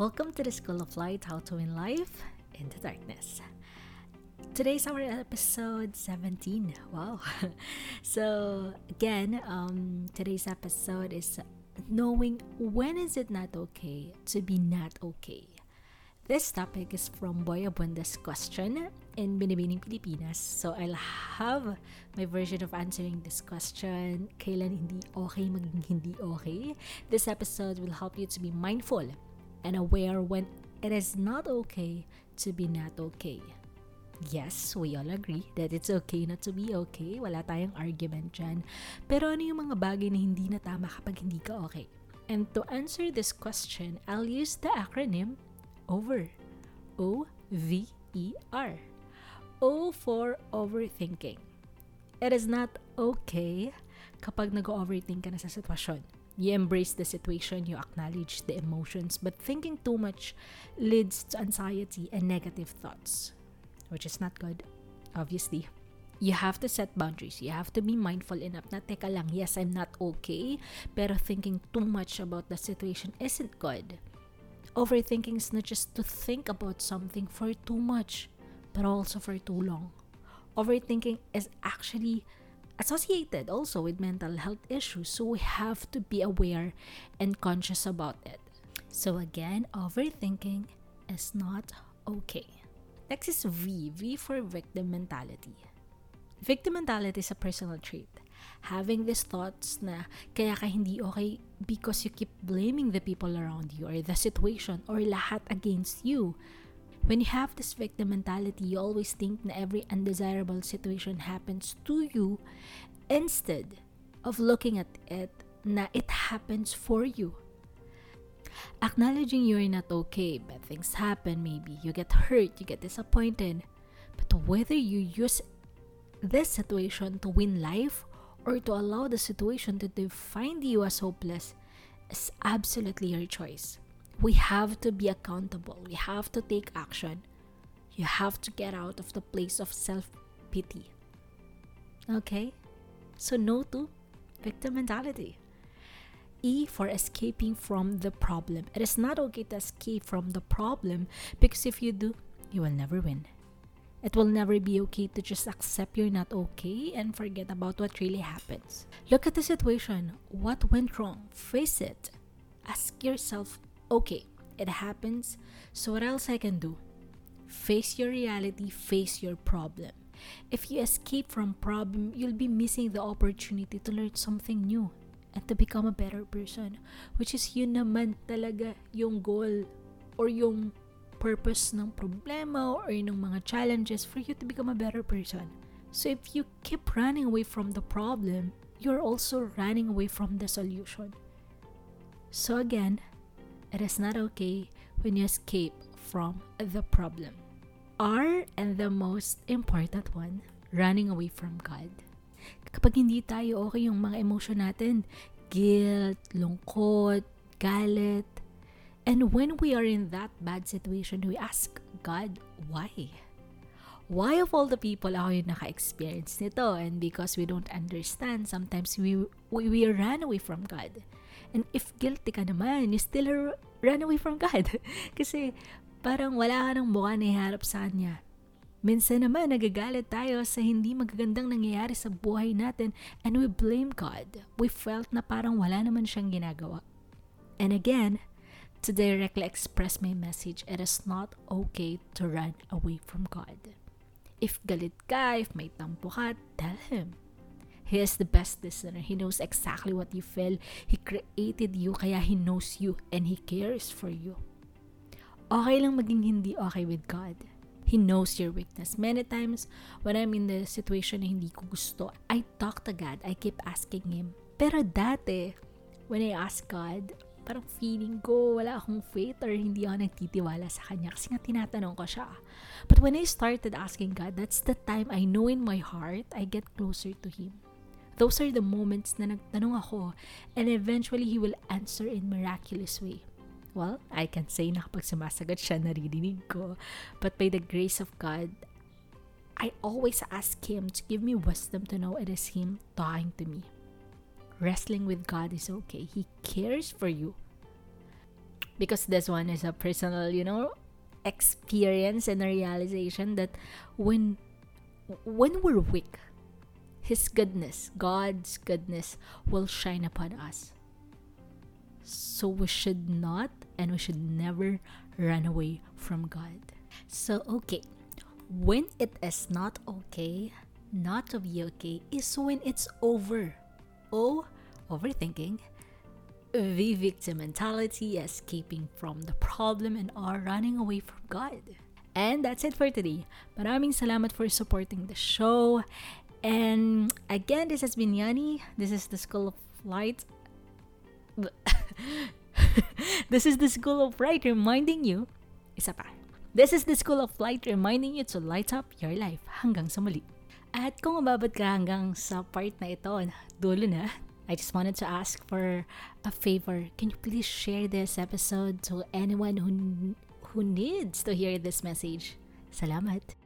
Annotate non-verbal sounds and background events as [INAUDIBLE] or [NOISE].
Welcome to the School of Light How to Win Life in the Darkness. Today's our episode 17. Wow. [LAUGHS] so, again, um, today's episode is knowing when is it not okay to be not okay. This topic is from Boy Abunda's question in Binibining Pilipinas. So, I'll have my version of answering this question. Kailan hindi okay maging hindi okay? This episode will help you to be mindful and aware when it is not okay to be not okay. Yes, we all agree that it's okay not to be okay. Wala tayong argument dyan. Pero ano yung mga bagay na hindi na tama kapag hindi ka okay? And to answer this question, I'll use the acronym OVER. O-V-E-R. O for overthinking. It is not okay kapag nag-overthink ka na sa sitwasyon. You embrace the situation, you acknowledge the emotions, but thinking too much leads to anxiety and negative thoughts, which is not good, obviously. You have to set boundaries. You have to be mindful enough na, teka lang, yes, I'm not okay, pero thinking too much about the situation isn't good. Overthinking is not just to think about something for too much, but also for too long. Overthinking is actually associated also with mental health issues, so we have to be aware and conscious about it. So, again, overthinking is not okay. Next is V. V for victim mentality. Victim mentality is a personal trait. Having these thoughts na kaya ka hindi okay because you keep blaming the people around you or the situation or lahat against you. When you have this victim mentality, you always think na every undesirable situation happens to you instead of looking at it na it happens for you. Acknowledging you're not okay, bad things happen maybe, you get hurt, you get disappointed. But whether you use this situation to win life or to allow the situation to define you as hopeless is absolutely your choice. We have to be accountable. We have to take action. You have to get out of the place of self pity. Okay? So, no to victim mentality. E for escaping from the problem. It is not okay to escape from the problem because if you do, you will never win. It will never be okay to just accept you're not okay and forget about what really happens. Look at the situation. What went wrong? Face it. Ask yourself, okay, it happens, so what else I can do? Face your reality, face your problem. If you escape from problem, you'll be missing the opportunity to learn something new and to become a better person, which is yun naman talaga yung goal or yung purpose ng problema or ng mga challenges for you to become a better person. So if you keep running away from the problem, you're also running away from the solution. So again, it is not okay when you escape from the problem. R and the most important one, running away from God. Kapag hindi tayo okay yung mga emotion natin, guilt, lungkot, galit, and when we are in that bad situation, we ask God, why? Why of all the people ako yung naka-experience nito? And because we don't understand, sometimes we, we, we run away from God. And if guilty ka naman, you still run away from God. [LAUGHS] Kasi parang wala ka ng mukha na iharap sa Kanya. Minsan naman, nagagalit tayo sa hindi magagandang nangyayari sa buhay natin and we blame God. We felt na parang wala naman siyang ginagawa. And again, to directly express my message, it is not okay to run away from God. If galit ka, if may tampo ka, tell Him. He is the best listener. He knows exactly what you feel. He created you, kaya He knows you and He cares for you. Okay lang maging hindi okay with God. He knows your weakness. Many times, when I'm in the situation na hindi ko gusto, I talk to God. I keep asking Him. Pero dati, when I ask God, parang feeling ko wala akong faith or hindi ako nagtitiwala sa Kanya kasi nga tinatanong ko siya. But when I started asking God, that's the time I know in my heart, I get closer to Him. Those are the moments na nagtanong ako and eventually He will answer in miraculous way. Well, I can say na kapag sumasagot siya, naririnig ko. But by the grace of God, I always ask Him to give me wisdom to know it is Him talking to me. Wrestling with God is okay. He cares for you. because this one is a personal, you know, experience and a realization that when when we're weak, his goodness, God's goodness will shine upon us. So we should not and we should never run away from God. So okay, when it is not okay, not to be okay is when it's over. O, overthinking. V, victim mentality, escaping from the problem, and are running away from God. And that's it for today. Maraming salamat for supporting the show. And again, this has been Yani. This is the School of Light. [LAUGHS] this is the School of Light reminding you, isa pa. This is the School of Light reminding you to light up your life hanggang sa muli. At kung umabot ka hanggang sa part na ito, dulo na, I just wanted to ask for a favor. Can you please share this episode to anyone who who needs to hear this message? Salamat.